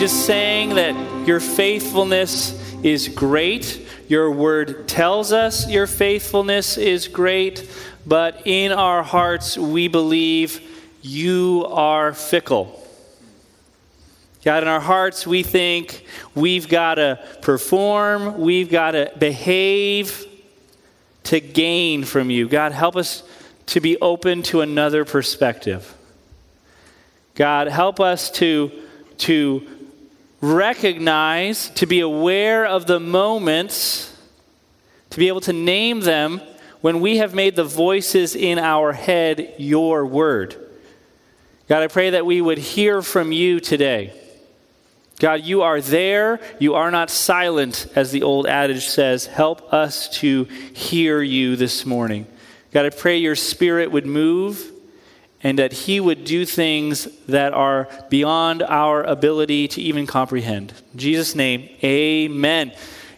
just sang that your faithfulness is great. Your word tells us your faithfulness is great, but in our hearts we believe you are fickle. God, in our hearts, we think we've got to perform, we've got to behave to gain from you. God, help us to be open to another perspective. God, help us to, to recognize, to be aware of the moments, to be able to name them when we have made the voices in our head your word. God, I pray that we would hear from you today. God, you are there. You are not silent, as the old adage says. Help us to hear you this morning. God, I pray your spirit would move and that he would do things that are beyond our ability to even comprehend. In Jesus' name, amen.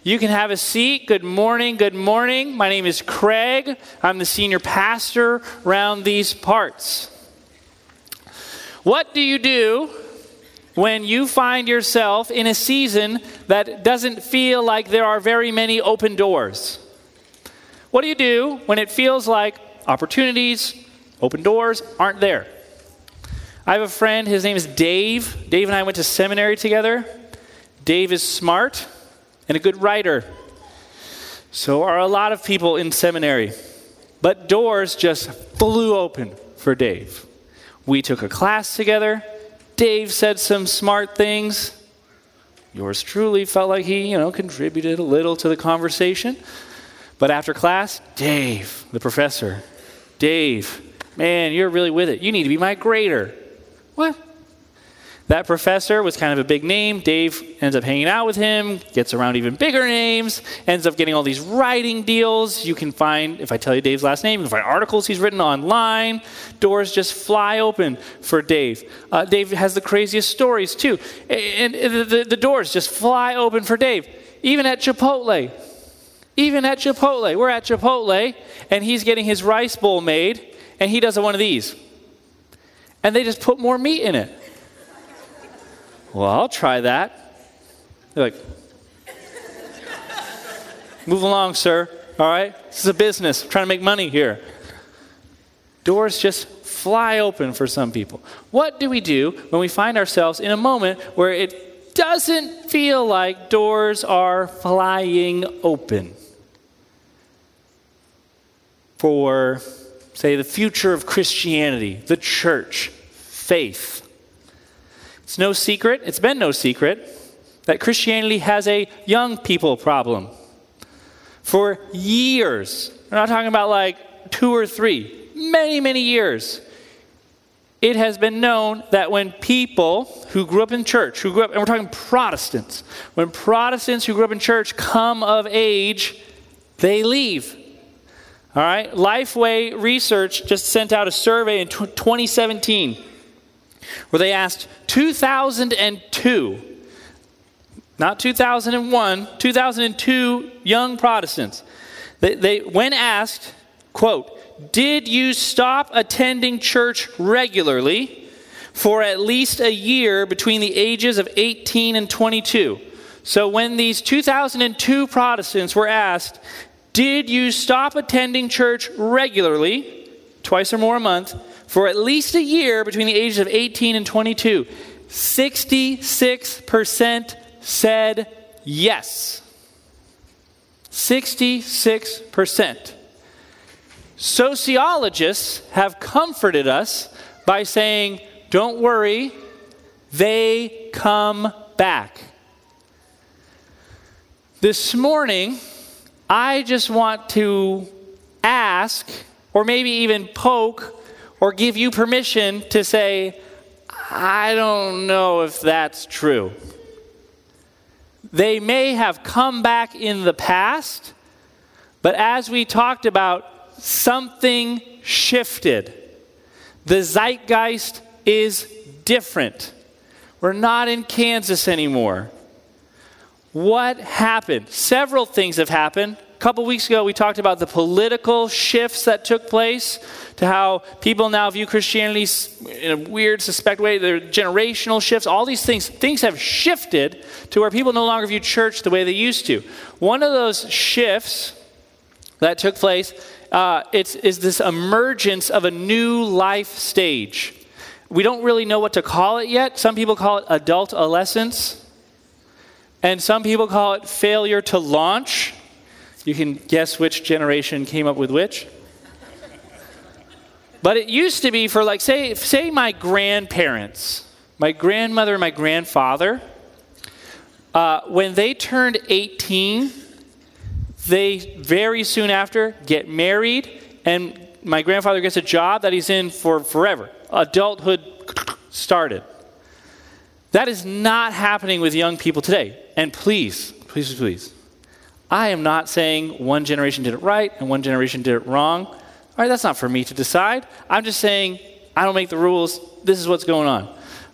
You can have a seat. Good morning. Good morning. My name is Craig. I'm the senior pastor around these parts. What do you do when you find yourself in a season that doesn't feel like there are very many open doors? What do you do when it feels like opportunities, open doors aren't there? I have a friend, his name is Dave. Dave and I went to seminary together. Dave is smart and a good writer. So are a lot of people in seminary. But doors just flew open for Dave. We took a class together. Dave said some smart things. Yours truly felt like he, you know, contributed a little to the conversation. But after class, Dave, the professor, Dave, man, you're really with it. You need to be my grader. What? That professor was kind of a big name. Dave ends up hanging out with him, gets around even bigger names, ends up getting all these writing deals. You can find, if I tell you Dave's last name, you can find articles he's written online. Doors just fly open for Dave. Uh, Dave has the craziest stories, too. And the, the, the doors just fly open for Dave, even at Chipotle. Even at Chipotle. We're at Chipotle, and he's getting his rice bowl made, and he does one of these. And they just put more meat in it. Well, I'll try that. They're like, move along, sir. All right? This is a business. I'm trying to make money here. Doors just fly open for some people. What do we do when we find ourselves in a moment where it doesn't feel like doors are flying open? For, say, the future of Christianity, the church, faith. It's no secret, it's been no secret, that Christianity has a young people problem. For years, we're not talking about like two or three, many, many years, it has been known that when people who grew up in church, who grew up, and we're talking Protestants, when Protestants who grew up in church come of age, they leave. All right? Lifeway Research just sent out a survey in 2017 where they asked 2002, not 2001, 2002 young Protestants. They, they, when asked, quote, did you stop attending church regularly for at least a year between the ages of 18 and 22? So when these 2002 Protestants were asked, did you stop attending church regularly, twice or more a month, for at least a year between the ages of 18 and 22, 66% said yes. 66%. Sociologists have comforted us by saying, don't worry, they come back. This morning, I just want to ask, or maybe even poke, or give you permission to say, I don't know if that's true. They may have come back in the past, but as we talked about, something shifted. The zeitgeist is different. We're not in Kansas anymore. What happened? Several things have happened. A couple weeks ago, we talked about the political shifts that took place to how people now view Christianity in a weird, suspect way. There are generational shifts. All these things, things have shifted to where people no longer view church the way they used to. One of those shifts that took place uh, it's, is this emergence of a new life stage. We don't really know what to call it yet. Some people call it adult adolescence. And some people call it failure to launch. You can guess which generation came up with which. but it used to be for like say say my grandparents, my grandmother, my grandfather, uh, when they turned 18, they very soon after get married, and my grandfather gets a job that he's in for forever. Adulthood started. That is not happening with young people today. And please, please, please, I am not saying one generation did it right and one generation did it wrong. All right, that's not for me to decide. I'm just saying I don't make the rules. This is what's going on.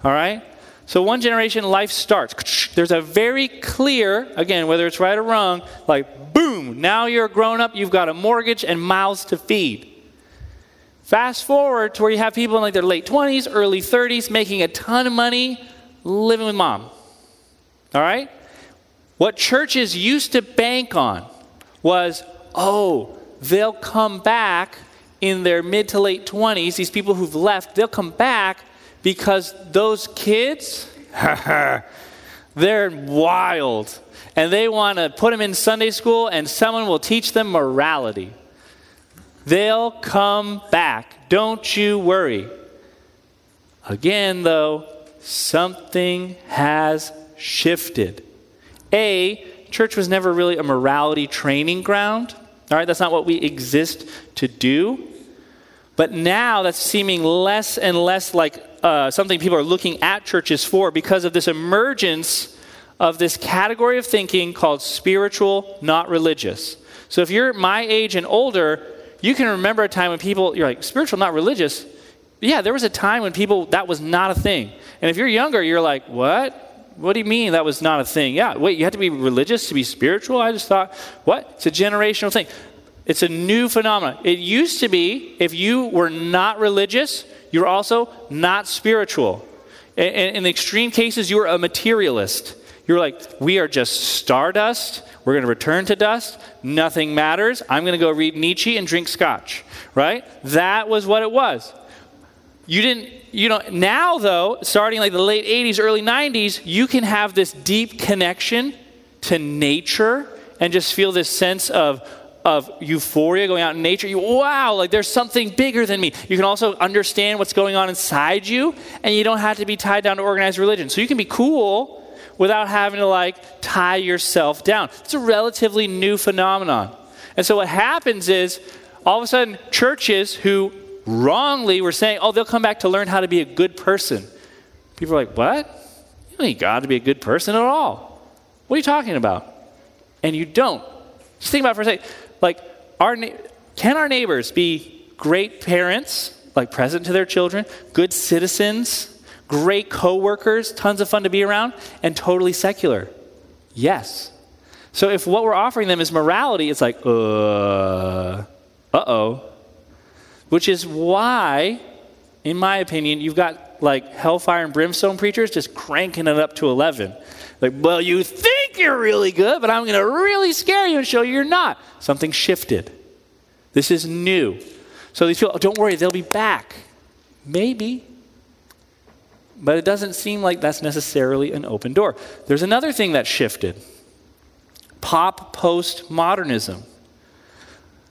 All right? So one generation, life starts. There's a very clear, again, whether it's right or wrong, like boom, now you're a grown up, you've got a mortgage and mouths to feed. Fast forward to where you have people in like their late 20s, early 30s making a ton of money, living with mom. All right? What churches used to bank on was, oh, they'll come back in their mid to late 20s, these people who've left, they'll come back because those kids, they're wild. And they want to put them in Sunday school, and someone will teach them morality. They'll come back. Don't you worry. Again, though, something has shifted. A, church was never really a morality training ground. All right, that's not what we exist to do. But now that's seeming less and less like uh, something people are looking at churches for because of this emergence of this category of thinking called spiritual, not religious. So if you're my age and older, you can remember a time when people, you're like, spiritual, not religious. Yeah, there was a time when people, that was not a thing. And if you're younger, you're like, what? What do you mean that was not a thing? Yeah, wait, you have to be religious to be spiritual? I just thought, what? It's a generational thing. It's a new phenomenon. It used to be if you were not religious, you were also not spiritual. In, in extreme cases, you were a materialist. You were like, we are just stardust. We're going to return to dust. Nothing matters. I'm going to go read Nietzsche and drink scotch, right? That was what it was. You didn't, you know, now though, starting like the late 80s, early 90s, you can have this deep connection to nature and just feel this sense of, of euphoria going out in nature. You, wow, like there's something bigger than me. You can also understand what's going on inside you, and you don't have to be tied down to organized religion. So you can be cool without having to like tie yourself down. It's a relatively new phenomenon. And so what happens is all of a sudden churches who wrongly were saying, oh, they'll come back to learn how to be a good person. People are like, what? You don't need God to be a good person at all. What are you talking about? And you don't. Just think about for a second. Like, our can our neighbors be great parents, like present to their children, good citizens, great coworkers, tons of fun to be around, and totally secular? Yes. So if what we're offering them is morality, it's like, uh, uh oh, which is why, in my opinion, you've got like hellfire and brimstone preachers just cranking it up to 11. Like, well, you think you're really good, but I'm going to really scare you and show you you're not. Something shifted. This is new. So these people, oh, don't worry, they'll be back. Maybe. But it doesn't seem like that's necessarily an open door. There's another thing that shifted pop postmodernism.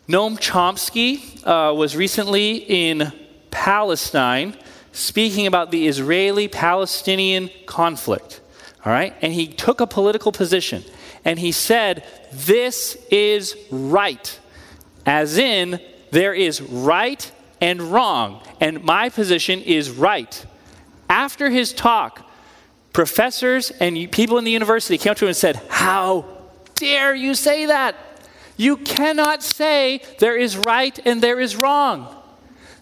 Noam Chomsky uh, was recently in Palestine speaking about the Israeli Palestinian conflict. All right? And he took a political position and he said, This is right. As in, there is right and wrong. And my position is right. After his talk, professors and people in the university came up to him and said, How dare you say that? You cannot say there is right and there is wrong.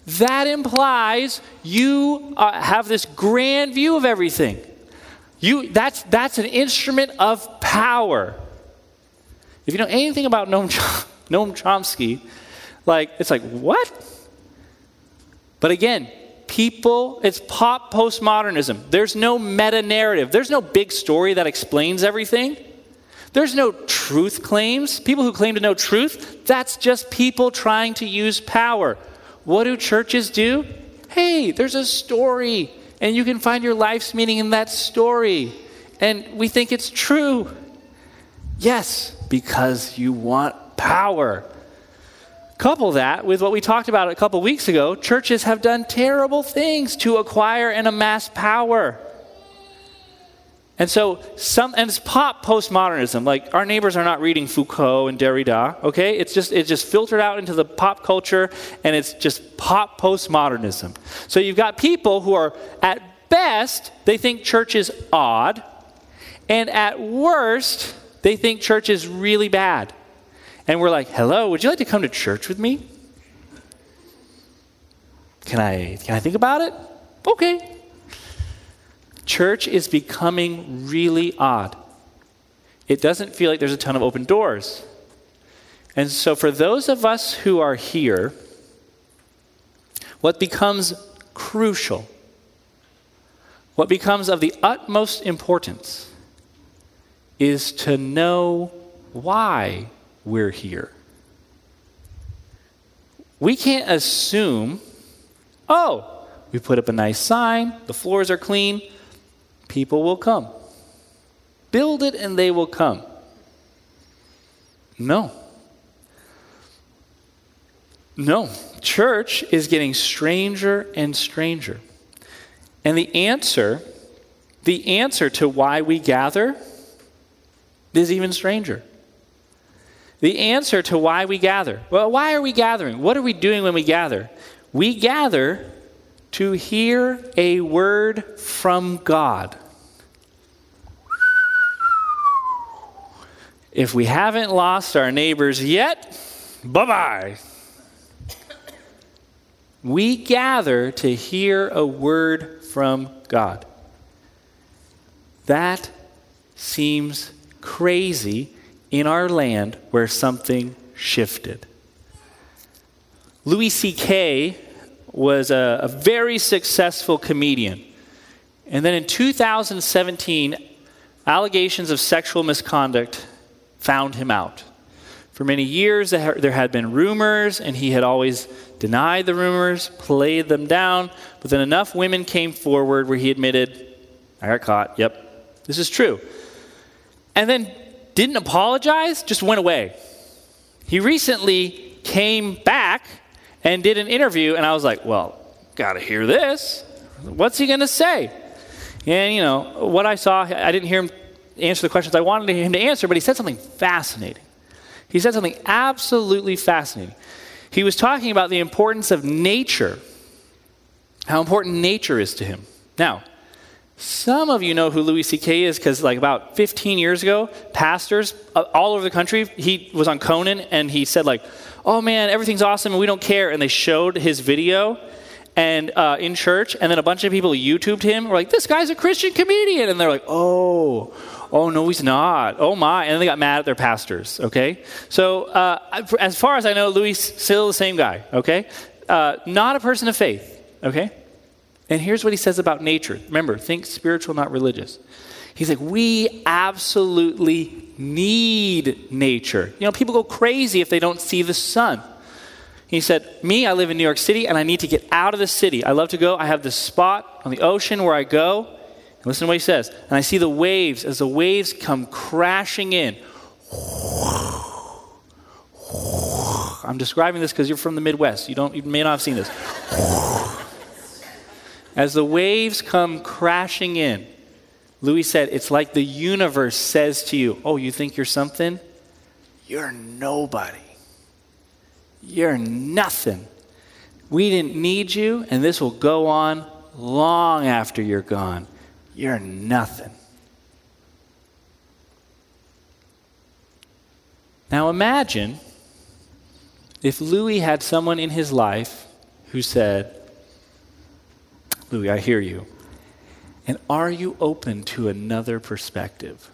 That implies you uh, have this grand view of everything. You, that's, that's an instrument of power. If you know anything about Noam, Noam Chomsky, like, it's like, what? But again, people, it's pop postmodernism. There's no meta narrative, there's no big story that explains everything. There's no truth claims. People who claim to know truth, that's just people trying to use power. What do churches do? Hey, there's a story, and you can find your life's meaning in that story. And we think it's true. Yes, because you want power. Couple that with what we talked about a couple weeks ago churches have done terrible things to acquire and amass power. And so, some, and it's pop postmodernism. Like, our neighbors are not reading Foucault and Derrida, okay? It's just, it's just filtered out into the pop culture, and it's just pop postmodernism. So, you've got people who are, at best, they think church is odd, and at worst, they think church is really bad. And we're like, hello, would you like to come to church with me? Can I, can I think about it? Okay. Church is becoming really odd. It doesn't feel like there's a ton of open doors. And so, for those of us who are here, what becomes crucial, what becomes of the utmost importance, is to know why we're here. We can't assume, oh, we put up a nice sign, the floors are clean, people will come. Build it and they will come. No. No. Church is getting stranger and stranger. And the answer, the answer to why we gather is even stranger. The answer to why we gather. Well, why are we gathering? What are we doing when we gather? We gather to hear a word from God. If we haven't lost our neighbors yet, bye bye. We gather to hear a word from God. That seems crazy in our land where something shifted. Louis C.K. was a, a, very successful comedian. And then in 2017, allegations of sexual misconduct found him out. For many years, there had been rumors, and he had always denied the rumors, played them down. But then enough women came forward where he admitted, I got caught. Yep, this is true. And then didn't apologize, just went away. He recently came back and did an interview, and I was like, well, gotta hear this. What's he gonna say? And, you know, what I saw, I didn't hear him answer the questions I wanted him to answer, but he said something fascinating. He said something absolutely fascinating. He was talking about the importance of nature, how important nature is to him. Now, some of you know who Louis C.K. is because, like, about 15 years ago, pastors uh, all over the country, he was on Conan and he said, like, oh man, everything's awesome and we don't care. And they showed his video and uh, in church, and then a bunch of people YouTubed him. Were like, this guy's a Christian comedian. And they're like, oh, oh no, he's not. Oh my. And then they got mad at their pastors, okay? So, uh, as far as I know, Louis still the same guy, okay? Uh, not a person of faith, okay? And here's what he says about nature. Remember, think spiritual, not religious. He's like, we absolutely need nature. You know, people go crazy if they don't see the sun. He said, Me, I live in New York City and I need to get out of the city. I love to go. I have this spot on the ocean where I go. And listen to what he says. And I see the waves as the waves come crashing in. I'm describing this because you're from the Midwest. You, don't, you may not have seen this as the waves come crashing in, Louis said, it's like the universe says to you, Oh, you think you're something? You're nobody. You're nothing. We didn't need you, and this will go on long after you're gone. You're nothing. Now imagine if Louis had someone in his life who said, Louis, I hear you. And are you open to another perspective?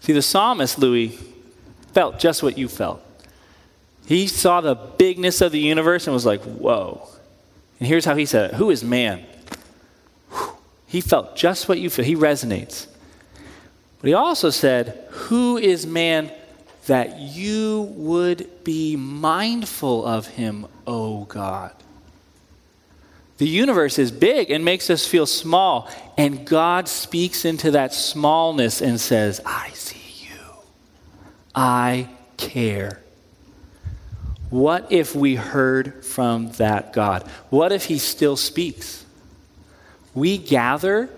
See, the psalmist, Louis, felt just what you felt. He saw the bigness of the universe and was like, whoa. And here's how he said it Who is man? He felt just what you feel. He resonates. But he also said, Who is man that you would be mindful of him, O God? The universe is big and makes us feel small. And God speaks into that smallness and says, I see you. I care. What if we heard from that God? What if He still speaks? We gather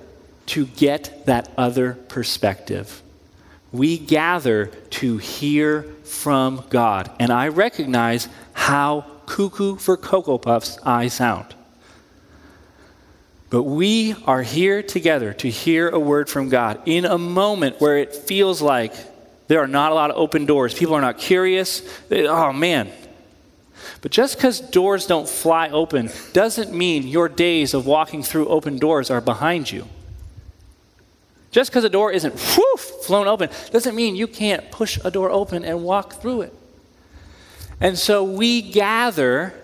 to get that other perspective. We gather to hear from God. And I recognize how cuckoo for Cocoa Puffs I sound. But we are here together to hear a word from God in a moment where it feels like there are not a lot of open doors. People are not curious. oh man. But just because doors don't fly open doesn't mean your days of walking through open doors are behind you. Just because a door isn't whoof, flown open doesn't mean you can't push a door open and walk through it. And so we gather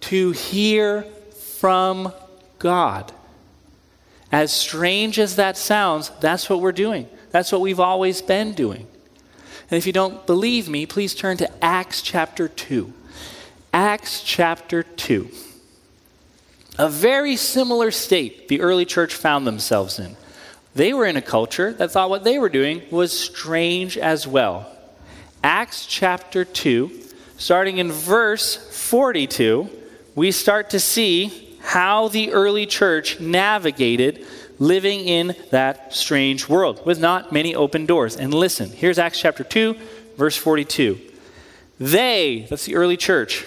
to hear from God. As strange as that sounds, that's what we're doing. That's what we've always been doing. And if you don't believe me, please turn to Acts chapter 2. Acts chapter 2. A very similar state the early church found themselves in. They were in a culture that thought what they were doing was strange as well. Acts chapter 2, starting in verse 42, we start to see how the early church navigated living in that strange world with not many open doors. And listen, here's Acts chapter 2, verse 42. They, that's the early church,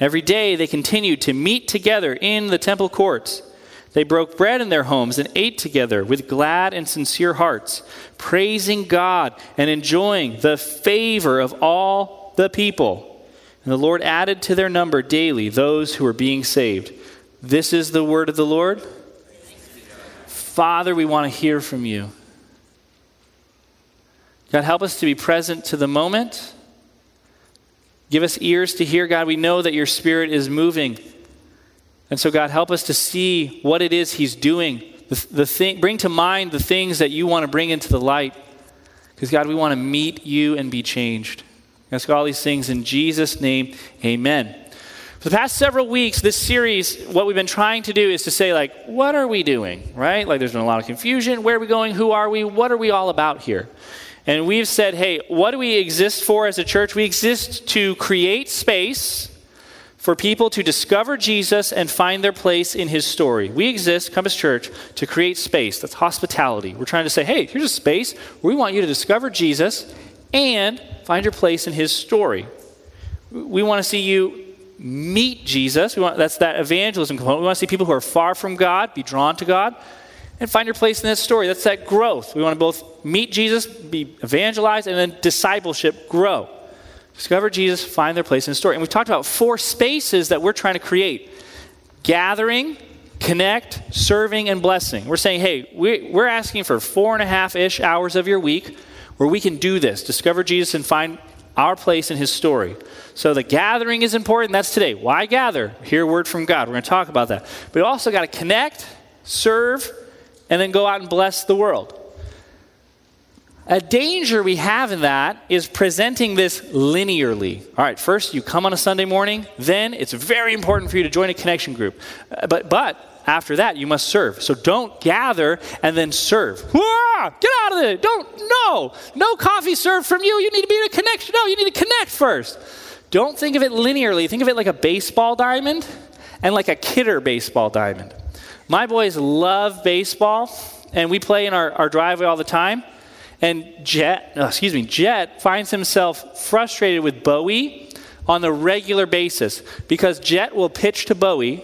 Every day they continued to meet together in the temple courts. They broke bread in their homes and ate together with glad and sincere hearts, praising God and enjoying the favor of all the people. And the Lord added to their number daily those who were being saved. This is the word of the Lord. Father, we want to hear from you. God, help us to be present to the moment. Give us ears to hear, God. We know that your spirit is moving. And so, God, help us to see what it is He's doing. The, the thing, bring to mind the things that you want to bring into the light. Because, God, we want to meet you and be changed. Ask all these things in Jesus' name. Amen. For the past several weeks, this series, what we've been trying to do is to say, like, what are we doing, right? Like, there's been a lot of confusion. Where are we going? Who are we? What are we all about here? And we've said, hey, what do we exist for as a church? We exist to create space for people to discover Jesus and find their place in his story. We exist, Compass Church, to create space. That's hospitality. We're trying to say, hey, here's a space where we want you to discover Jesus and find your place in his story. We want to see you meet Jesus. We want, that's that evangelism component. We want to see people who are far from God be drawn to God and find your place in that story. That's that growth. We want to both meet Jesus, be evangelized, and then discipleship grow. Discover Jesus, find their place in the story. And we talked about four spaces that we're trying to create gathering, connect, serving, and blessing. We're saying, hey, we're asking for four and a half ish hours of your week where we can do this discover Jesus and find our place in his story. So the gathering is important. That's today. Why gather? Hear a word from God. We're going to talk about that. But also got to connect, serve, and then go out and bless the world. A danger we have in that is presenting this linearly. All right, first you come on a Sunday morning, then it's very important for you to join a connection group. Uh, but, but after that, you must serve. So don't gather and then serve. Get out of there. Don't, no. No coffee served from you. You need to be in a connection. No, you need to connect first. Don't think of it linearly. Think of it like a baseball diamond and like a kidder baseball diamond. My boys love baseball, and we play in our, our driveway all the time. And Jet, oh, excuse me, Jet finds himself frustrated with Bowie on a regular basis because Jet will pitch to Bowie,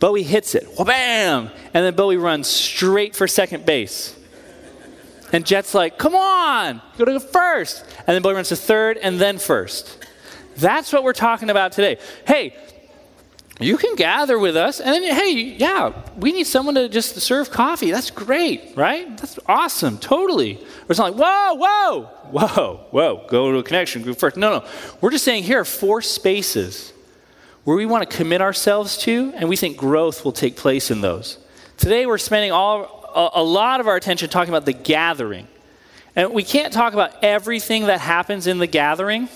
Bowie hits it, bam, and then Bowie runs straight for second base. And Jet's like, come on, go to first. And then Bowie runs to third and then first. That's what we're talking about today. Hey, you can gather with us, and then, hey, yeah, we need someone to just serve coffee. That's great, right? That's awesome, totally. Or it's not like, whoa, whoa, whoa, whoa, go to a connection group first. No, no. We're just saying here are four spaces where we want to commit ourselves to, and we think growth will take place in those. Today, we're spending all, a, a lot of our attention talking about the gathering. And we can't talk about everything that happens in the gathering.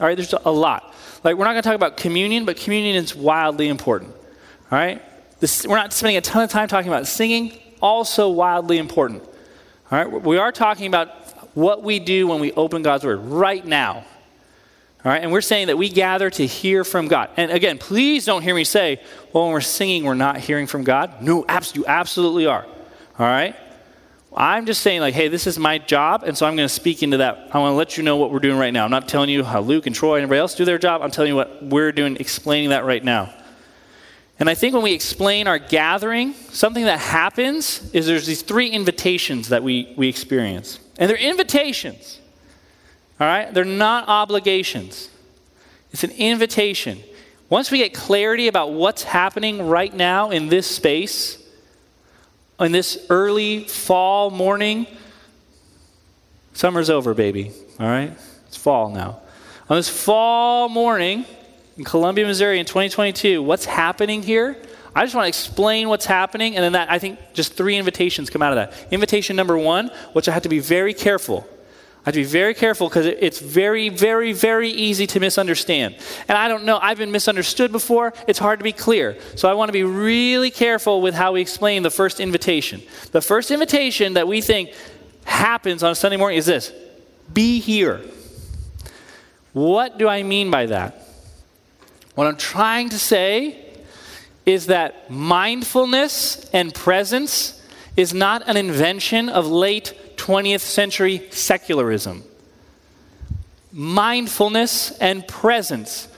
All right, there's a lot. Like, we're not going to talk about communion, but communion is wildly important. All right? This, we're not spending a ton of time talking about singing, also wildly important. All right? We are talking about what we do when we open God's Word right now. All right? And we're saying that we gather to hear from God. And again, please don't hear me say, well, when we're singing, we're not hearing from God. No, abs- you absolutely are. All right? I'm just saying, like, hey, this is my job, and so I'm going to speak into that. I want to let you know what we're doing right now. I'm not telling you how Luke and Troy and everybody else do their job. I'm telling you what we're doing, explaining that right now. And I think when we explain our gathering, something that happens is there's these three invitations that we, we experience. And they're invitations, all right? They're not obligations. It's an invitation. Once we get clarity about what's happening right now in this space, on this early fall morning, summer's over, baby. All right? It's fall now. On this fall morning in Columbia, Missouri in 2022, what's happening here? I just want to explain what's happening, and then that I think just three invitations come out of that. Invitation number one, which I have to be very careful I have to be very careful because it's very, very, very easy to misunderstand. And I don't know, I've been misunderstood before. It's hard to be clear. So I want to be really careful with how we explain the first invitation. The first invitation that we think happens on a Sunday morning is this be here. What do I mean by that? What I'm trying to say is that mindfulness and presence is not an invention of late 20th century secularism. Mindfulness and presence,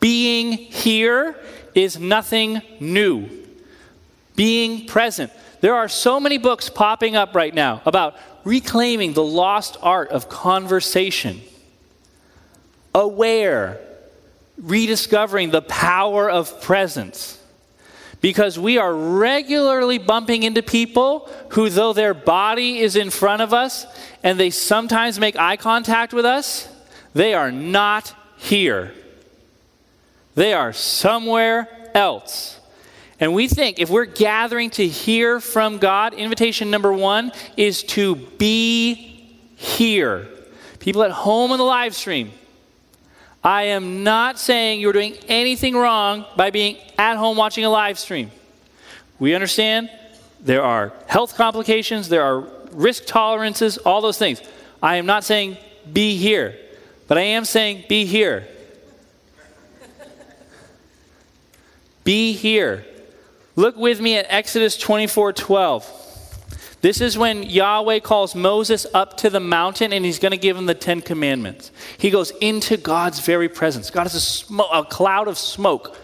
being here, is nothing new. Being present. There are so many books popping up right now about reclaiming the lost art of conversation, aware, rediscovering the power of presence because we are regularly bumping into people who, though their body is in front of us and they sometimes make eye contact with us, they are not here. They are somewhere else. And we think if we're gathering to hear from God, invitation number one is to be here. People at home in the live stream, I am not saying you're doing anything wrong by being at home watching a live stream. We understand there are health complications, there are risk tolerances, all those things. I am not saying be here, but I am saying be here. be here. Look with me at Exodus 24 12. This is when Yahweh calls Moses up to the mountain and he's going to give him the Ten Commandments. He goes into God's very presence. God is a, smoke, a cloud of smoke.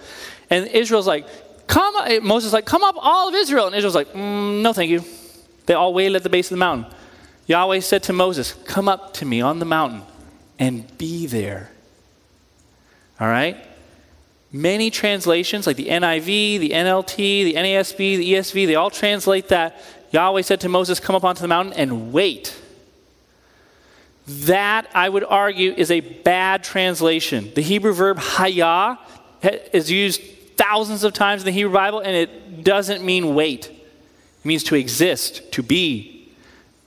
And Israel's like, come, Moses is like, come up, all of Israel. And Israel's like, mm, no, thank you. They all waited at the base of the mountain. Yahweh said to Moses, come up to me on the mountain and be there. All right? Many translations, like the NIV, the NLT, the NASB, the ESV, they all translate that Yahweh said to Moses, Come up onto the mountain and wait. That, I would argue, is a bad translation. The Hebrew verb hayah is used thousands of times in the Hebrew Bible, and it doesn't mean wait. It means to exist, to be.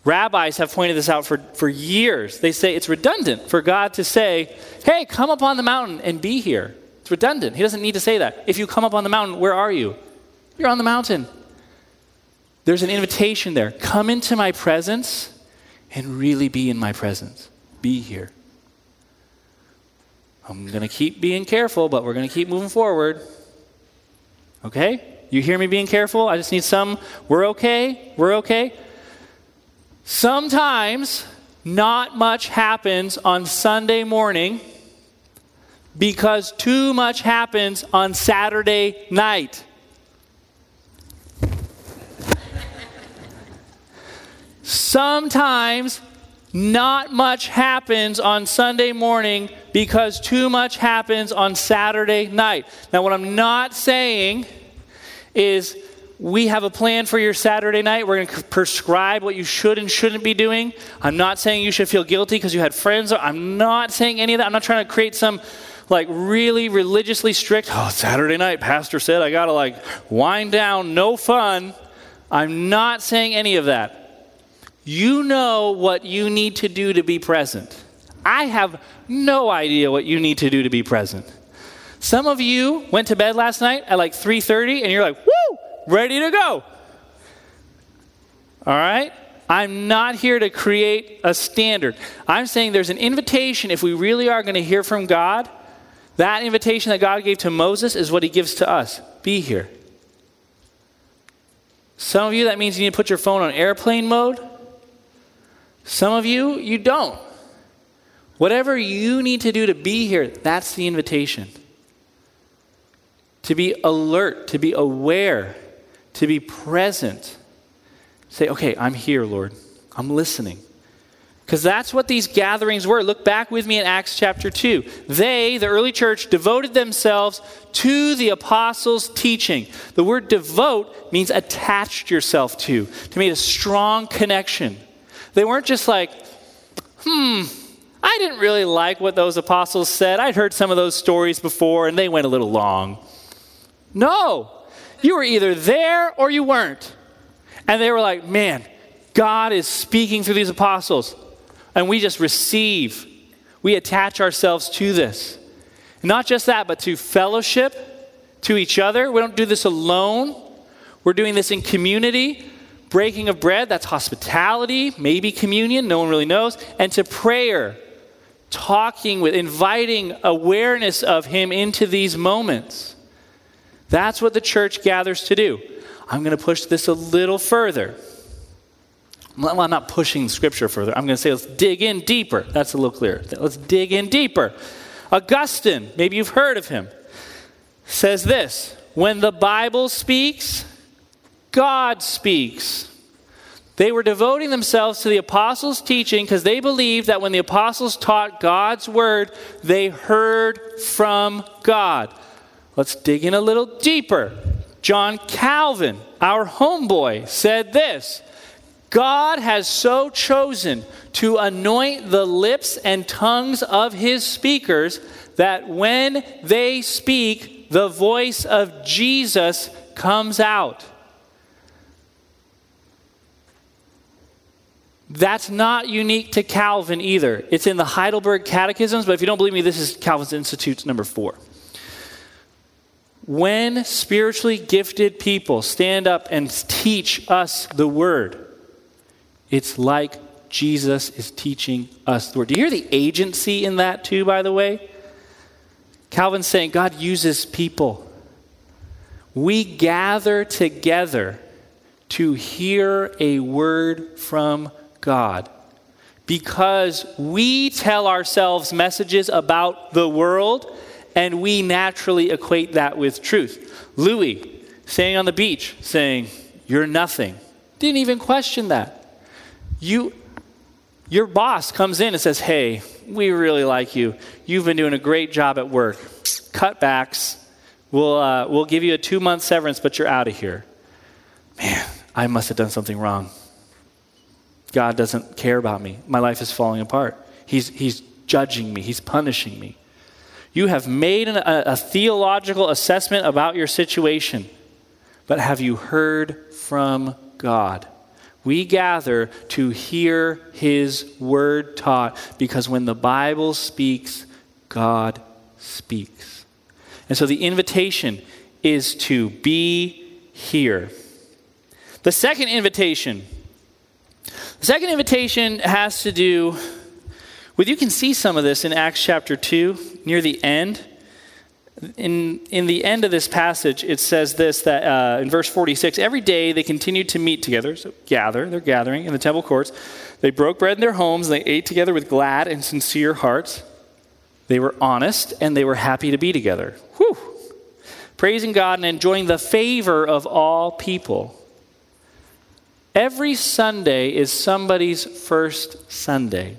Rabbis have pointed this out for, for years. They say it's redundant for God to say, Hey, come up on the mountain and be here. It's redundant. He doesn't need to say that. If you come up on the mountain, where are you? You're on the mountain. There's an invitation there. Come into my presence and really be in my presence. Be here. I'm going to keep being careful, but we're going to keep moving forward. Okay? You hear me being careful? I just need some. We're okay. We're okay. Sometimes not much happens on Sunday morning because too much happens on Saturday night. Sometimes not much happens on Sunday morning because too much happens on Saturday night. Now, what I'm not saying is we have a plan for your Saturday night. We're going to prescribe what you should and shouldn't be doing. I'm not saying you should feel guilty because you had friends. I'm not saying any of that. I'm not trying to create some like really religiously strict, oh, Saturday night, pastor said I got to like wind down, no fun. I'm not saying any of that. You know what you need to do to be present. I have no idea what you need to do to be present. Some of you went to bed last night at like 3:30 and you're like, "Woo, ready to go." All right? I'm not here to create a standard. I'm saying there's an invitation if we really are going to hear from God. That invitation that God gave to Moses is what he gives to us. Be here. Some of you, that means you need to put your phone on airplane mode. Some of you, you don't. Whatever you need to do to be here, that's the invitation. To be alert, to be aware, to be present. Say, okay, I'm here, Lord. I'm listening. Because that's what these gatherings were. Look back with me in Acts chapter 2. They, the early church, devoted themselves to the apostles' teaching. The word devote means attached yourself to, to make a strong connection. They weren't just like, hmm, I didn't really like what those apostles said. I'd heard some of those stories before and they went a little long. No, you were either there or you weren't. And they were like, man, God is speaking through these apostles. And we just receive, we attach ourselves to this. Not just that, but to fellowship, to each other. We don't do this alone, we're doing this in community breaking of bread, that's hospitality, maybe communion, no one really knows, and to prayer, talking with, inviting awareness of Him into these moments. That's what the church gathers to do. I'm going to push this a little further. Well, I'm not pushing scripture further. I'm going to say let's dig in deeper. That's a little clearer. Let's dig in deeper. Augustine, maybe you've heard of him, says this When the Bible speaks, God speaks. They were devoting themselves to the apostles' teaching because they believed that when the apostles taught God's word, they heard from God. Let's dig in a little deeper. John Calvin, our homeboy, said this God has so chosen to anoint the lips and tongues of his speakers that when they speak, the voice of Jesus comes out. That's not unique to Calvin either. It's in the Heidelberg Catechisms, but if you don't believe me, this is Calvin's Institutes number four. When spiritually gifted people stand up and teach us the word, it's like Jesus is teaching us the word. Do you hear the agency in that too, by the way? Calvin's saying God uses people. We gather together to hear a word from God because we tell ourselves messages about the world and we naturally equate that with truth. Louis, staying on the beach, saying, You're nothing. Didn't even question that. You, your boss comes in and says, Hey, we really like you. You've been doing a great job at work. Cutbacks. We'll, uh, we'll give you a two month severance, but you're out of here. Man, I must have done something wrong. God doesn't care about me. My life is falling apart. He's, he's judging me, He's punishing me. You have made an, a, a theological assessment about your situation, but have you heard from God? We gather to hear His word taught because when the Bible speaks, God speaks. And so the invitation is to be here. The second invitation second invitation has to do with, you can see some of this in Acts chapter 2, near the end. in, in the end of this passage, it says this that uh, in verse 46 every day they continued to meet together, so gather, they're gathering in the temple courts. They broke bread in their homes, and they ate together with glad and sincere hearts. They were honest, and they were happy to be together. Whew. Praising God and enjoying the favor of all people. Every Sunday is somebody's first Sunday.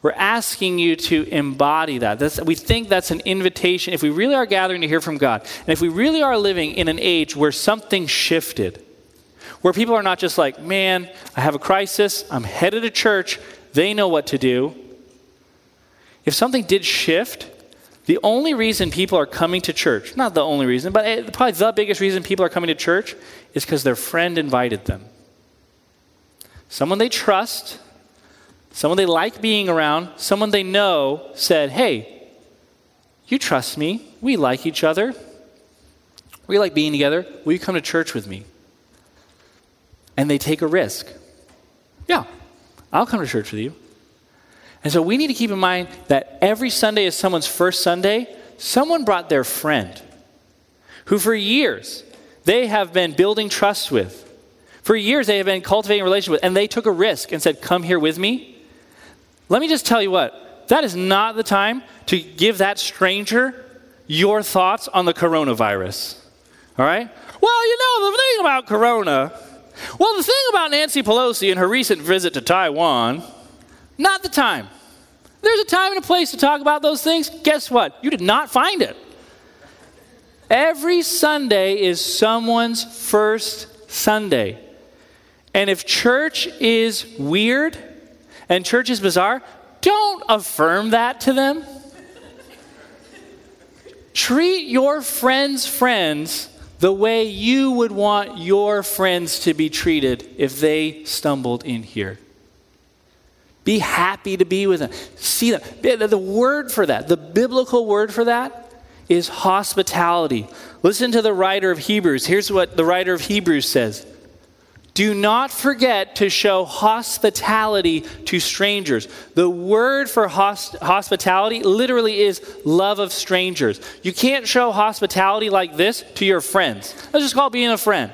We're asking you to embody that. That's, we think that's an invitation. If we really are gathering to hear from God, and if we really are living in an age where something shifted, where people are not just like, man, I have a crisis, I'm headed to church, they know what to do. If something did shift, the only reason people are coming to church, not the only reason, but probably the biggest reason people are coming to church is because their friend invited them. Someone they trust, someone they like being around, someone they know said, Hey, you trust me. We like each other. We like being together. Will you come to church with me? And they take a risk. Yeah, I'll come to church with you. And so we need to keep in mind that every Sunday is someone's first Sunday. Someone brought their friend who, for years, they have been building trust with. For years, they have been cultivating a relationship with, and they took a risk and said, Come here with me. Let me just tell you what, that is not the time to give that stranger your thoughts on the coronavirus. All right? Well, you know, the thing about corona, well, the thing about Nancy Pelosi and her recent visit to Taiwan, not the time. There's a time and a place to talk about those things. Guess what? You did not find it. Every Sunday is someone's first Sunday. And if church is weird and church is bizarre, don't affirm that to them. Treat your friends' friends the way you would want your friends to be treated if they stumbled in here. Be happy to be with them. See them. The word for that, the biblical word for that, is hospitality. Listen to the writer of Hebrews. Here's what the writer of Hebrews says do not forget to show hospitality to strangers. The word for hosp- hospitality literally is love of strangers. You can't show hospitality like this to your friends. Let's just call it being a friend.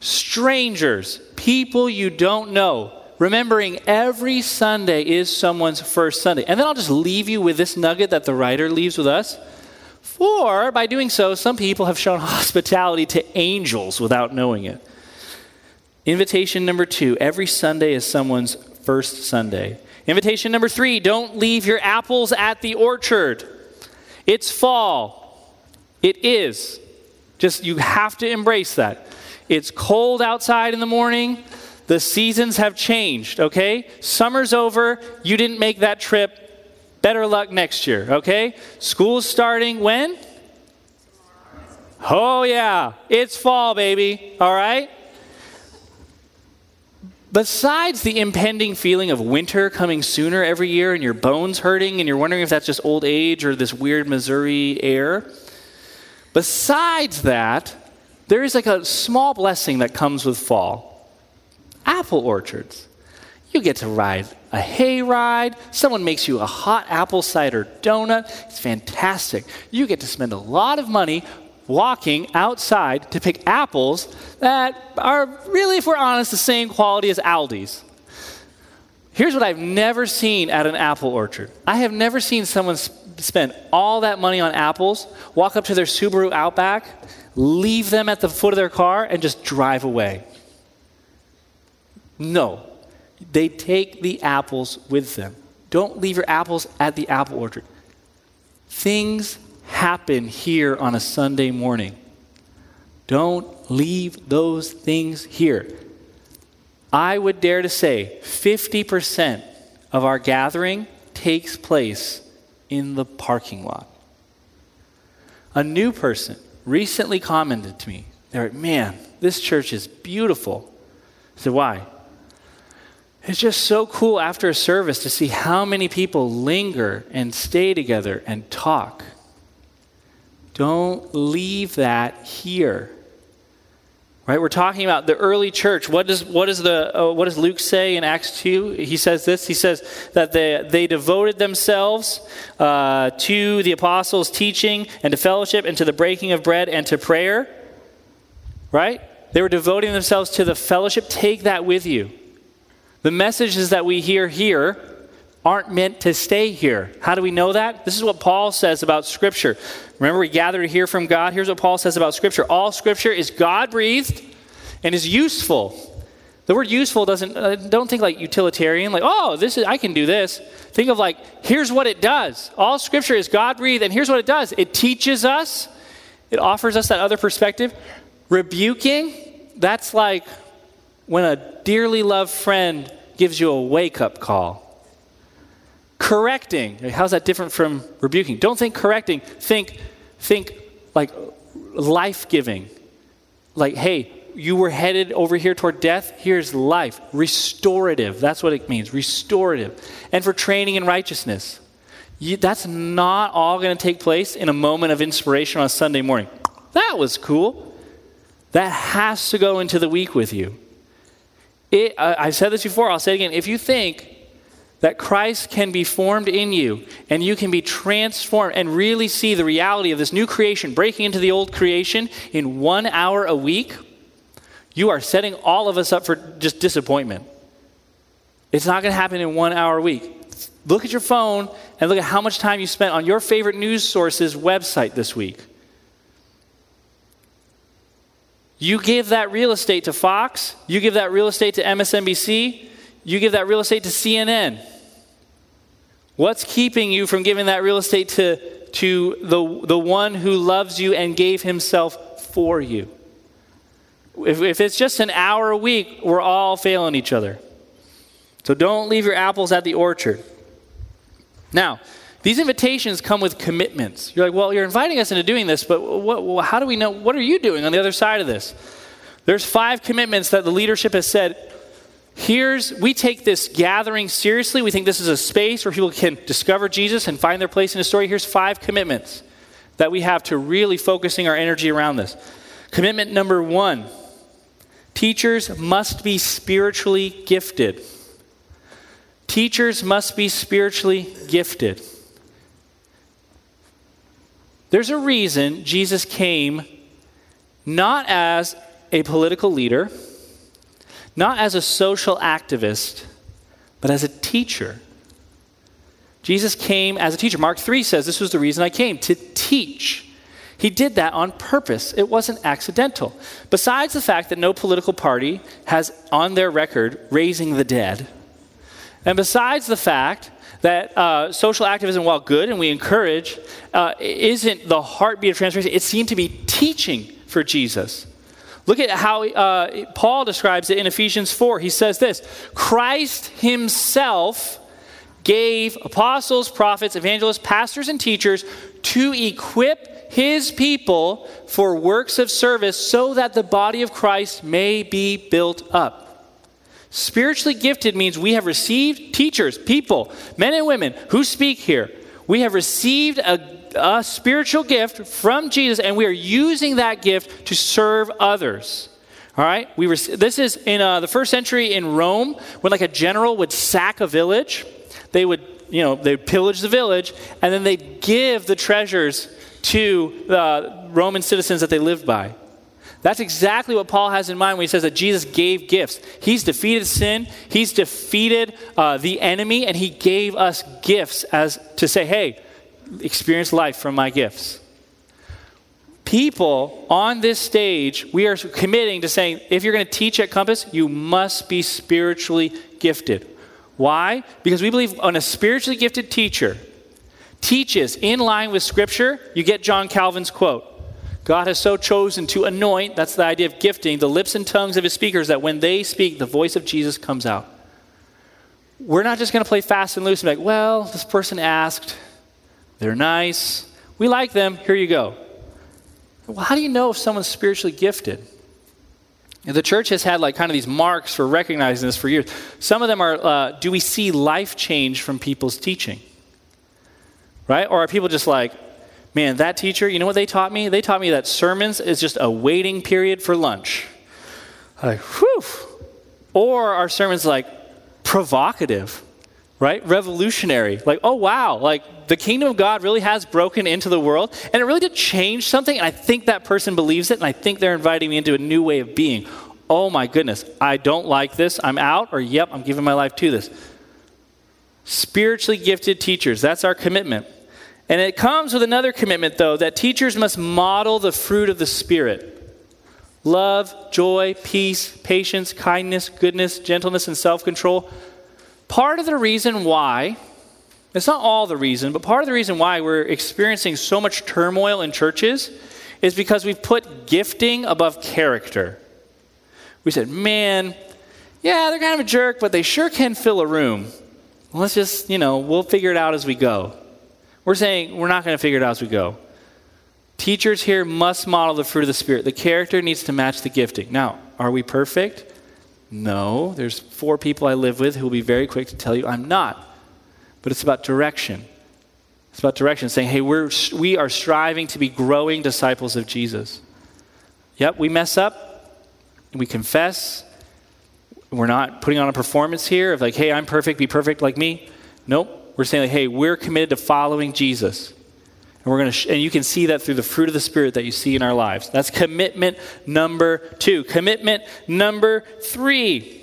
Strangers, people you don't know, remembering every Sunday is someone's first Sunday. And then I'll just leave you with this nugget that the writer leaves with us. For by doing so, some people have shown hospitality to angels without knowing it. Invitation number two every Sunday is someone's first Sunday. Invitation number three don't leave your apples at the orchard. It's fall. It is. Just you have to embrace that. It's cold outside in the morning. The seasons have changed, okay? Summer's over. You didn't make that trip. Better luck next year, okay? School's starting when? Oh, yeah. It's fall, baby, all right? Besides the impending feeling of winter coming sooner every year and your bones hurting and you're wondering if that's just old age or this weird Missouri air, besides that, there is like a small blessing that comes with fall apple orchards. You get to ride a hay ride. Someone makes you a hot apple cider donut. It's fantastic. You get to spend a lot of money walking outside to pick apples that are really, if we're honest, the same quality as Aldi's. Here's what I've never seen at an apple orchard I have never seen someone sp- spend all that money on apples, walk up to their Subaru Outback, leave them at the foot of their car, and just drive away. No, they take the apples with them. Don't leave your apples at the apple orchard. Things happen here on a Sunday morning. Don't leave those things here. I would dare to say 50% of our gathering takes place in the parking lot. A new person recently commented to me, they're like, man, this church is beautiful. I said, why? It's just so cool after a service to see how many people linger and stay together and talk. Don't leave that here. Right? We're talking about the early church. What does, what, is the, uh, what does Luke say in Acts 2? He says this. He says that they, they devoted themselves uh, to the apostles' teaching and to fellowship and to the breaking of bread and to prayer. Right? They were devoting themselves to the fellowship. Take that with you. The messages that we hear here aren't meant to stay here. How do we know that? This is what Paul says about Scripture. Remember, we gather to hear from God. Here's what Paul says about Scripture all Scripture is God breathed and is useful. The word useful doesn't, uh, don't think like utilitarian, like, oh, this is, I can do this. Think of like, here's what it does. All Scripture is God breathed, and here's what it does it teaches us, it offers us that other perspective. Rebuking, that's like when a dearly loved friend gives you a wake up call. Correcting, how's that different from rebuking? Don't think correcting, think, think like life giving. Like, hey, you were headed over here toward death, here's life. Restorative, that's what it means, restorative. And for training in righteousness. You, that's not all going to take place in a moment of inspiration on a Sunday morning. That was cool. That has to go into the week with you. It, I've said this before, I'll say it again. If you think that Christ can be formed in you and you can be transformed and really see the reality of this new creation breaking into the old creation in one hour a week, you are setting all of us up for just disappointment. It's not going to happen in one hour a week. Look at your phone and look at how much time you spent on your favorite news source's website this week. You give that real estate to Fox, you give that real estate to MSNBC, you give that real estate to CNN. What's keeping you from giving that real estate to, to the, the one who loves you and gave himself for you? If, if it's just an hour a week, we're all failing each other. So don't leave your apples at the orchard. Now, these invitations come with commitments. You're like, well, you're inviting us into doing this, but what, how do we know? What are you doing on the other side of this? There's five commitments that the leadership has said. Here's, we take this gathering seriously. We think this is a space where people can discover Jesus and find their place in the story. Here's five commitments that we have to really focusing our energy around this. Commitment number one teachers must be spiritually gifted. Teachers must be spiritually gifted. There's a reason Jesus came not as a political leader, not as a social activist, but as a teacher. Jesus came as a teacher. Mark 3 says, This was the reason I came, to teach. He did that on purpose. It wasn't accidental. Besides the fact that no political party has on their record raising the dead, and besides the fact that uh, social activism, while good and we encourage, uh, isn't the heartbeat of transformation. It seemed to be teaching for Jesus. Look at how uh, Paul describes it in Ephesians 4. He says this Christ himself gave apostles, prophets, evangelists, pastors, and teachers to equip his people for works of service so that the body of Christ may be built up. Spiritually gifted means we have received teachers, people, men and women who speak here. We have received a, a spiritual gift from Jesus, and we are using that gift to serve others. All right, we were, this is in uh, the first century in Rome when like a general would sack a village, they would you know they pillage the village, and then they'd give the treasures to the Roman citizens that they lived by. That's exactly what Paul has in mind when he says that Jesus gave gifts. He's defeated sin, he's defeated uh, the enemy, and he gave us gifts as to say, hey, experience life from my gifts. People on this stage, we are committing to saying, if you're going to teach at Compass, you must be spiritually gifted. Why? Because we believe on a spiritually gifted teacher teaches in line with Scripture, you get John Calvin's quote God has so chosen to anoint, that's the idea of gifting, the lips and tongues of his speakers that when they speak, the voice of Jesus comes out. We're not just going to play fast and loose and be like, well, this person asked, they're nice, we like them, here you go. Well, how do you know if someone's spiritually gifted? The church has had like kind of these marks for recognizing this for years. Some of them are uh, do we see life change from people's teaching? Right? Or are people just like, Man, that teacher, you know what they taught me? They taught me that sermons is just a waiting period for lunch. like, whew. Or our sermon's like provocative, right? Revolutionary. Like, oh wow, like the kingdom of God really has broken into the world and it really did change something. And I think that person believes it and I think they're inviting me into a new way of being. Oh my goodness, I don't like this. I'm out, or yep, I'm giving my life to this. Spiritually gifted teachers, that's our commitment. And it comes with another commitment, though, that teachers must model the fruit of the Spirit love, joy, peace, patience, kindness, goodness, gentleness, and self control. Part of the reason why, it's not all the reason, but part of the reason why we're experiencing so much turmoil in churches is because we've put gifting above character. We said, man, yeah, they're kind of a jerk, but they sure can fill a room. let's just, you know, we'll figure it out as we go. We're saying we're not going to figure it out as we go. Teachers here must model the fruit of the Spirit. The character needs to match the gifting. Now, are we perfect? No. There's four people I live with who will be very quick to tell you I'm not. But it's about direction. It's about direction, saying, hey, we're, we are striving to be growing disciples of Jesus. Yep, we mess up, we confess. We're not putting on a performance here of like, hey, I'm perfect, be perfect like me. Nope. We're saying, like, hey, we're committed to following Jesus. And we're going to sh- and you can see that through the fruit of the spirit that you see in our lives. That's commitment number 2. Commitment number 3.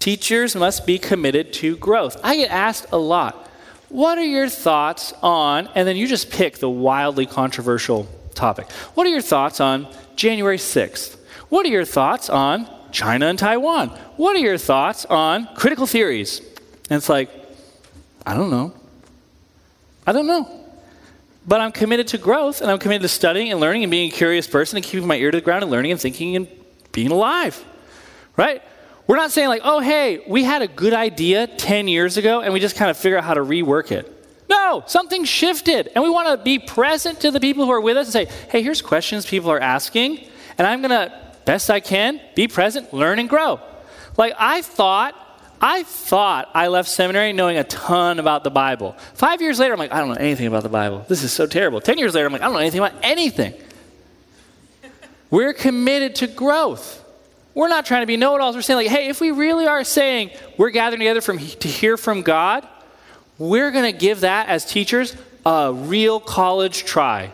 Teachers must be committed to growth. I get asked a lot, what are your thoughts on and then you just pick the wildly controversial topic. What are your thoughts on January 6th? What are your thoughts on China and Taiwan? What are your thoughts on critical theories? And it's like, I don't know. I don't know. But I'm committed to growth and I'm committed to studying and learning and being a curious person and keeping my ear to the ground and learning and thinking and being alive. Right? We're not saying, like, oh, hey, we had a good idea 10 years ago and we just kind of figure out how to rework it. No, something shifted. And we want to be present to the people who are with us and say, hey, here's questions people are asking. And I'm going to, best I can, be present, learn, and grow. Like, I thought I thought I left seminary knowing a ton about the Bible. Five years later, I'm like, I don't know anything about the Bible. This is so terrible. Ten years later, I'm like, I don't know anything about anything. We're committed to growth. We're not trying to be know it alls. We're saying, like, hey, if we really are saying we're gathering together from, to hear from God, we're going to give that as teachers a real college try.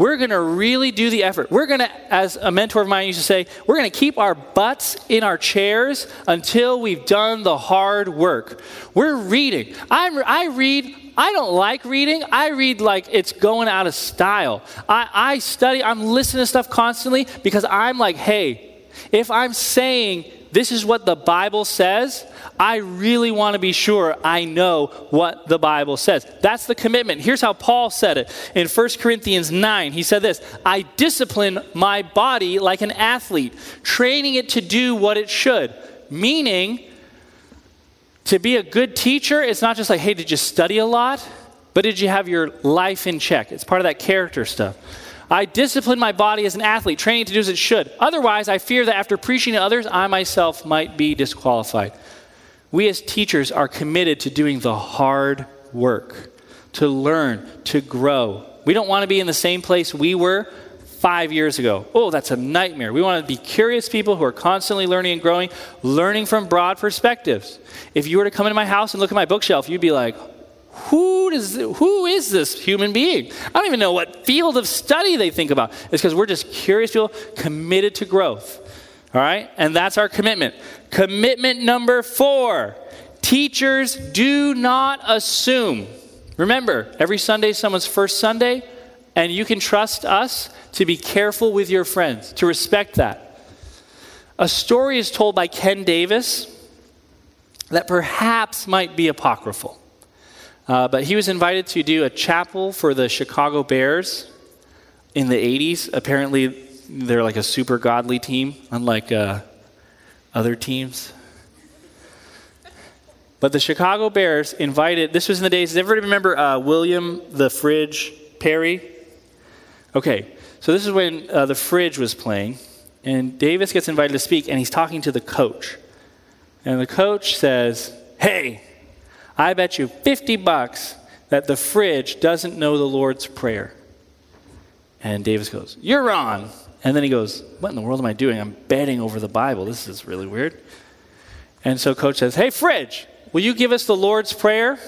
We're going to really do the effort. We're going to, as a mentor of mine used to say, we're going to keep our butts in our chairs until we've done the hard work. We're reading. I'm, I read I don't like reading. I read like it's going out of style. I, I, study, I'm listening to stuff constantly because I'm like, hey, if I'm saying this is what the Bible says, I really want to be sure I know what the Bible says. That's the commitment. Here's how Paul said it in 1 Corinthians 9. He said this I discipline my body like an athlete, training it to do what it should. Meaning, to be a good teacher, it's not just like, hey, did you study a lot? But did you have your life in check? It's part of that character stuff. I discipline my body as an athlete, training to do as it should. Otherwise, I fear that after preaching to others, I myself might be disqualified. We as teachers are committed to doing the hard work, to learn, to grow. We don't want to be in the same place we were five years ago. Oh, that's a nightmare. We want to be curious people who are constantly learning and growing, learning from broad perspectives. If you were to come into my house and look at my bookshelf, you'd be like, who, does, who is this human being? I don't even know what field of study they think about. It's because we're just curious people committed to growth. All right? And that's our commitment. Commitment number four teachers do not assume. Remember, every Sunday someone's first Sunday, and you can trust us to be careful with your friends, to respect that. A story is told by Ken Davis that perhaps might be apocryphal. Uh, but he was invited to do a chapel for the Chicago Bears in the 80s. Apparently, they're like a super godly team, unlike uh, other teams. But the Chicago Bears invited, this was in the days, does everybody remember uh, William the Fridge Perry? Okay, so this is when uh, the Fridge was playing, and Davis gets invited to speak, and he's talking to the coach. And the coach says, Hey, I bet you 50 bucks that the fridge doesn't know the Lord's Prayer. And Davis goes, You're wrong. And then he goes, What in the world am I doing? I'm betting over the Bible. This is really weird. And so coach says, Hey, Fridge, will you give us the Lord's Prayer?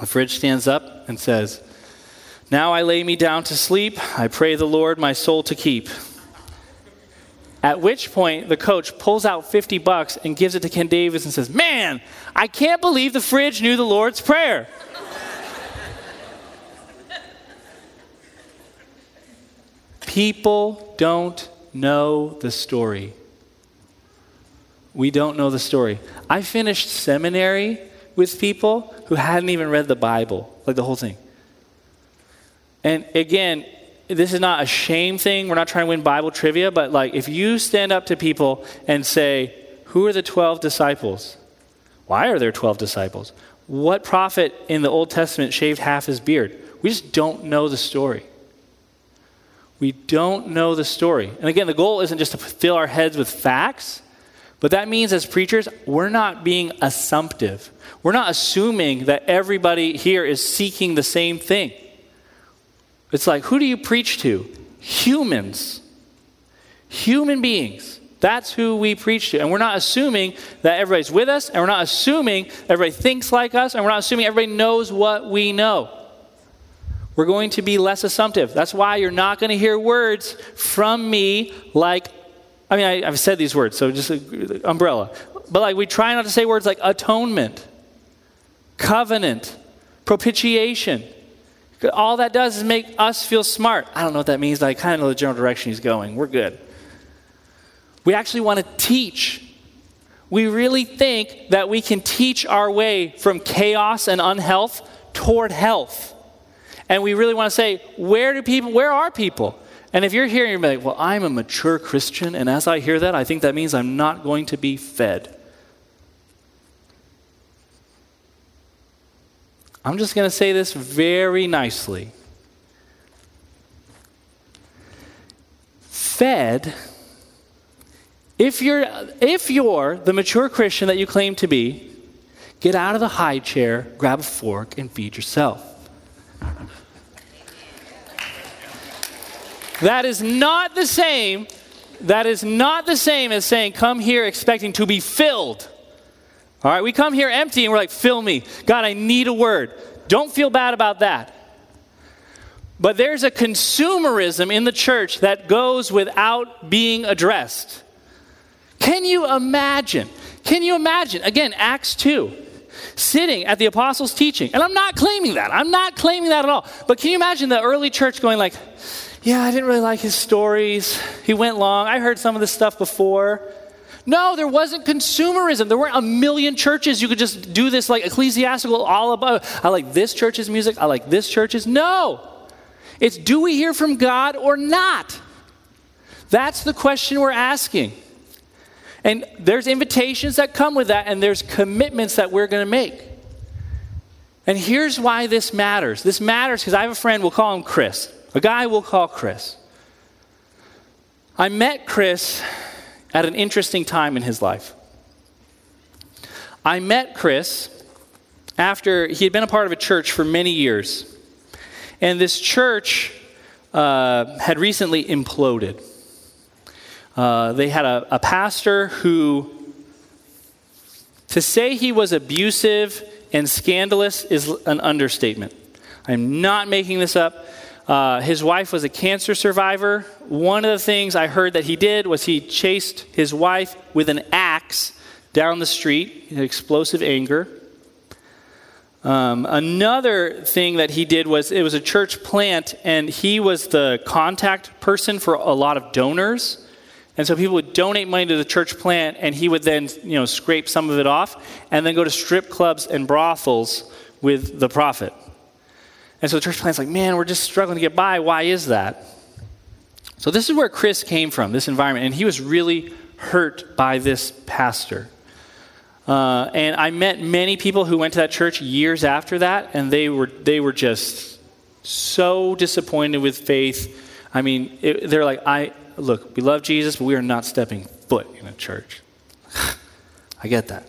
The Fridge stands up and says, Now I lay me down to sleep. I pray the Lord my soul to keep. At which point, the coach pulls out 50 bucks and gives it to Ken Davis and says, Man, I can't believe the fridge knew the Lord's Prayer. People don't know the story. We don't know the story. I finished seminary with people who hadn't even read the Bible, like the whole thing. And again, this is not a shame thing. We're not trying to win Bible trivia, but like if you stand up to people and say, Who are the 12 disciples? Why are there 12 disciples? What prophet in the Old Testament shaved half his beard? We just don't know the story. We don't know the story. And again, the goal isn't just to fill our heads with facts, but that means as preachers, we're not being assumptive. We're not assuming that everybody here is seeking the same thing. It's like, who do you preach to? Humans. Human beings. That's who we preach to. And we're not assuming that everybody's with us, and we're not assuming everybody thinks like us, and we're not assuming everybody knows what we know. We're going to be less assumptive. That's why you're not going to hear words from me like, I mean, I, have said these words, so just uh, umbrella. But like, we try not to say words like atonement, covenant, propitiation. All that does is make us feel smart. I don't know what that means, but I kind of know the general direction he's going. We're good. We actually want to teach. We really think that we can teach our way from chaos and unhealth toward health. And we really want to say, where do people, where are people? And if you're here you're like, well, I'm a mature Christian, and as I hear that, I think that means I'm not going to be fed. I'm just going to say this very nicely. Fed, if you're, if you're the mature Christian that you claim to be, get out of the high chair, grab a fork, and feed yourself. That is not the same. That is not the same as saying, come here expecting to be filled. All right, we come here empty and we're like, fill me. God, I need a word. Don't feel bad about that. But there's a consumerism in the church that goes without being addressed. Can you imagine? Can you imagine? Again, Acts 2, sitting at the apostles' teaching. And I'm not claiming that. I'm not claiming that at all. But can you imagine the early church going like, yeah, I didn't really like his stories. He went long. I heard some of this stuff before. No, there wasn't consumerism. There weren't a million churches you could just do this like ecclesiastical all about. I like this church's music. I like this church's. No. It's do we hear from God or not? That's the question we're asking. And there's invitations that come with that, and there's commitments that we're going to make. And here's why this matters. This matters because I have a friend, we'll call him Chris, a guy we'll call Chris. I met Chris at an interesting time in his life. I met Chris after he had been a part of a church for many years. And this church uh, had recently imploded. Uh, they had a, a pastor who, to say he was abusive and scandalous is an understatement. I'm not making this up. Uh, his wife was a cancer survivor. One of the things I heard that he did was he chased his wife with an axe down the street in explosive anger. Um, another thing that he did was it was a church plant, and he was the contact person for a lot of donors. And so people would donate money to the church plant, and he would then, you know, scrape some of it off, and then go to strip clubs and brothels with the profit. And so the church plant's like, man, we're just struggling to get by. Why is that? So this is where Chris came from, this environment, and he was really hurt by this pastor. Uh, and I met many people who went to that church years after that, and they were they were just so disappointed with faith. I mean, it, they're like, I look, we love Jesus, but we are not stepping foot in a church. I get that.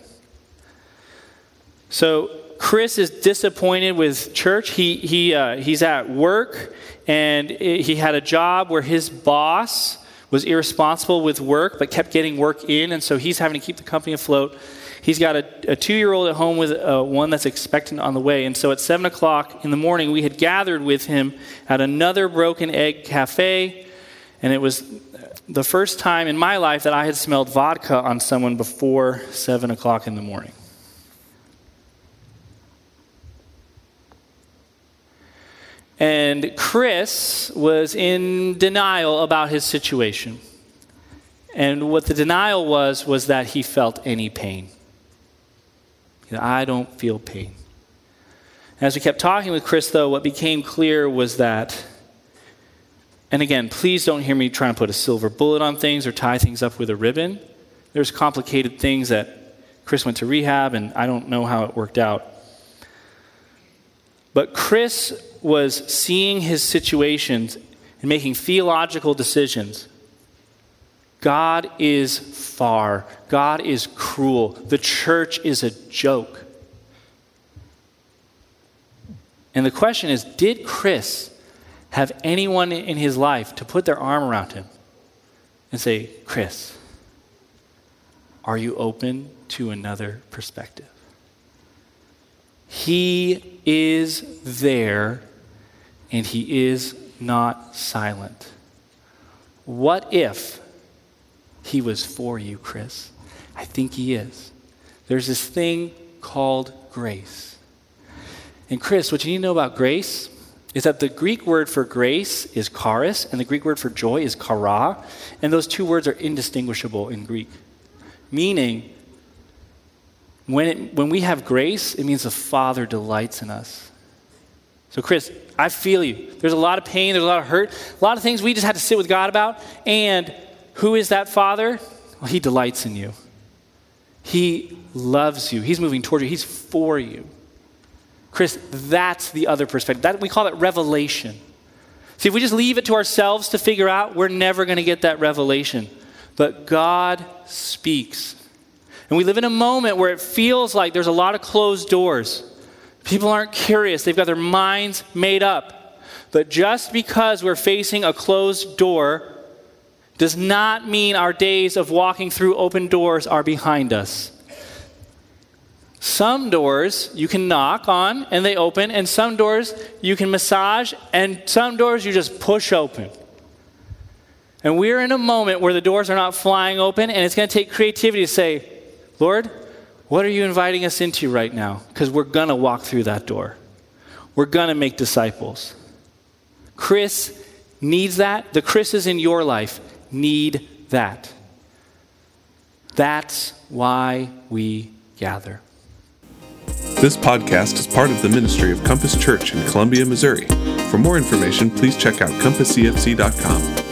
So Chris is disappointed with church. He, he, uh, he's at work and he had a job where his boss was irresponsible with work but kept getting work in, and so he's having to keep the company afloat. He's got a, a two year old at home with uh, one that's expectant on the way. And so at 7 o'clock in the morning, we had gathered with him at another Broken Egg Cafe. And it was the first time in my life that I had smelled vodka on someone before 7 o'clock in the morning. And Chris was in denial about his situation. And what the denial was, was that he felt any pain. I don't feel pain. As we kept talking with Chris, though, what became clear was that, and again, please don't hear me trying to put a silver bullet on things or tie things up with a ribbon. There's complicated things that Chris went to rehab, and I don't know how it worked out. But Chris was seeing his situations and making theological decisions. God is far. God is cruel. The church is a joke. And the question is did Chris have anyone in his life to put their arm around him and say, Chris, are you open to another perspective? He is there and he is not silent. What if he was for you, Chris? I think he is. There's this thing called grace. And Chris, what you need to know about grace is that the Greek word for grace is charis, and the Greek word for joy is chara, and those two words are indistinguishable in Greek. Meaning, when, it, when we have grace, it means the Father delights in us. So, Chris, I feel you. There's a lot of pain, there's a lot of hurt, a lot of things we just had to sit with God about. And who is that Father? Well, He delights in you. He loves you. He's moving toward you. He's for you. Chris, that's the other perspective. That, we call it revelation. See, if we just leave it to ourselves to figure out, we're never going to get that revelation. But God speaks. And we live in a moment where it feels like there's a lot of closed doors. People aren't curious, they've got their minds made up. But just because we're facing a closed door does not mean our days of walking through open doors are behind us. Some doors you can knock on and they open, and some doors you can massage, and some doors you just push open. And we're in a moment where the doors are not flying open, and it's going to take creativity to say, Lord, what are you inviting us into right now? Because we're going to walk through that door. We're going to make disciples. Chris needs that. The Chris's in your life need that. That's why we gather. This podcast is part of the ministry of Compass Church in Columbia, Missouri. For more information, please check out compasscfc.com.